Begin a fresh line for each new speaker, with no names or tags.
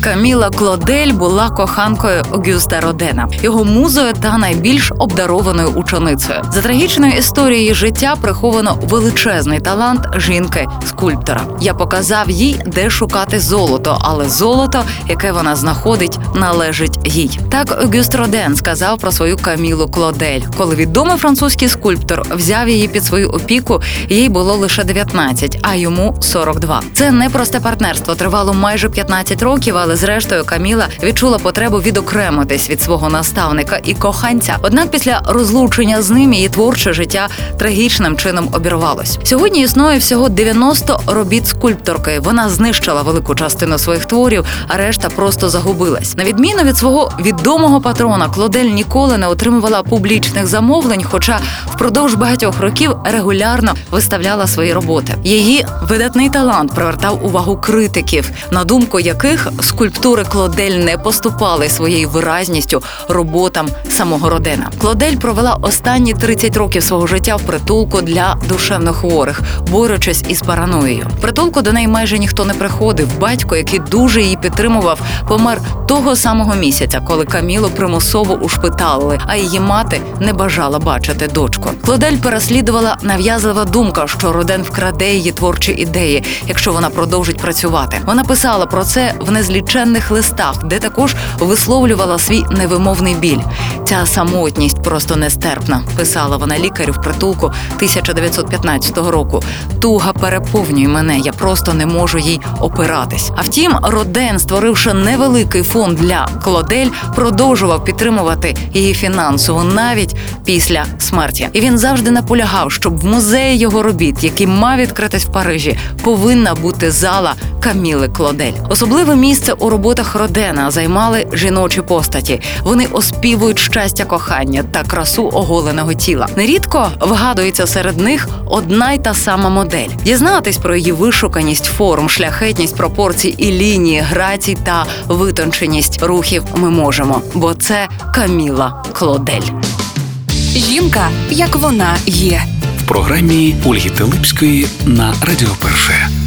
Каміла Клодель була коханкою Огюста Родена, його музою та найбільш обдарованою ученицею. За трагічною історією життя приховано величезний талант жінки-скульптора. Я показав їй, де шукати золото, але золото, яке вона знаходить, належить їй. Так Огюст Роден сказав про свою Камілу Клодель. Коли відомий французький скульптор взяв її під свою опіку, їй було лише 19, а йому 42. Це непросте партнерство тривало майже 15 років, але зрештою Каміла відчула потребу відокремитись від свого наставника і коханця. Однак після розлучення з ним її творче життя трагічним чином обірвалось. Сьогодні існує всього 90 робіт скульпторки. Вона знищила велику частину своїх творів, а решта просто загубилась. На відміну від свого відомого патрона, Клодель ніколи не отримувала публічних замовлень, хоча впродовж багатьох років регулярно виставляла свої роботи. Її видатний талант привертав увагу критиків, на думку яких скульптури Клодель не поступали своєю виразністю роботам самого Родена. Клодель провела останні 30 років свого життя в притулку для душевнохворих, борючись із параноєю. Притулку до неї майже ніхто не приходив. Батько, який дуже її підтримував, помер того самого місяця, коли Камілу примусово ушпиталили, а її мати не бажала бачити дочку. Клодель переслідувала нав'язлива думка, що Роден вкраде її творчі ідеї, якщо вона продовжить працювати. Вона писала про це в незліченних листах, де також висловлювала свій невимовний біль. Ця самотність просто нестерпна, писала вона лікарю в притулку 1915 року. Туга переповнює мене, я просто не можу їй опиратись. А втім, Роден, створивши невеликий фонд для Клодель, продовжував підтримувати її фінансово навіть після смерті. І він завжди наполягав, щоб в музеї його робіт, який мав відкритись в Парижі, повинна бути зала Каміли Клодель. Особливе місце у роботах Родена займали жіночі постаті. Вони оспівують щастя кохання та красу оголеного тіла. Нерідко вгадується серед них одна й та сама модель. Дізнатись про її вишуканість форм, шляхетність пропорцій і лінії, грацій та витонченість рухів ми можемо, бо це Каміла Клодель.
Жінка, як вона є.
В програмі Ольги Телипської на Радіо Перше.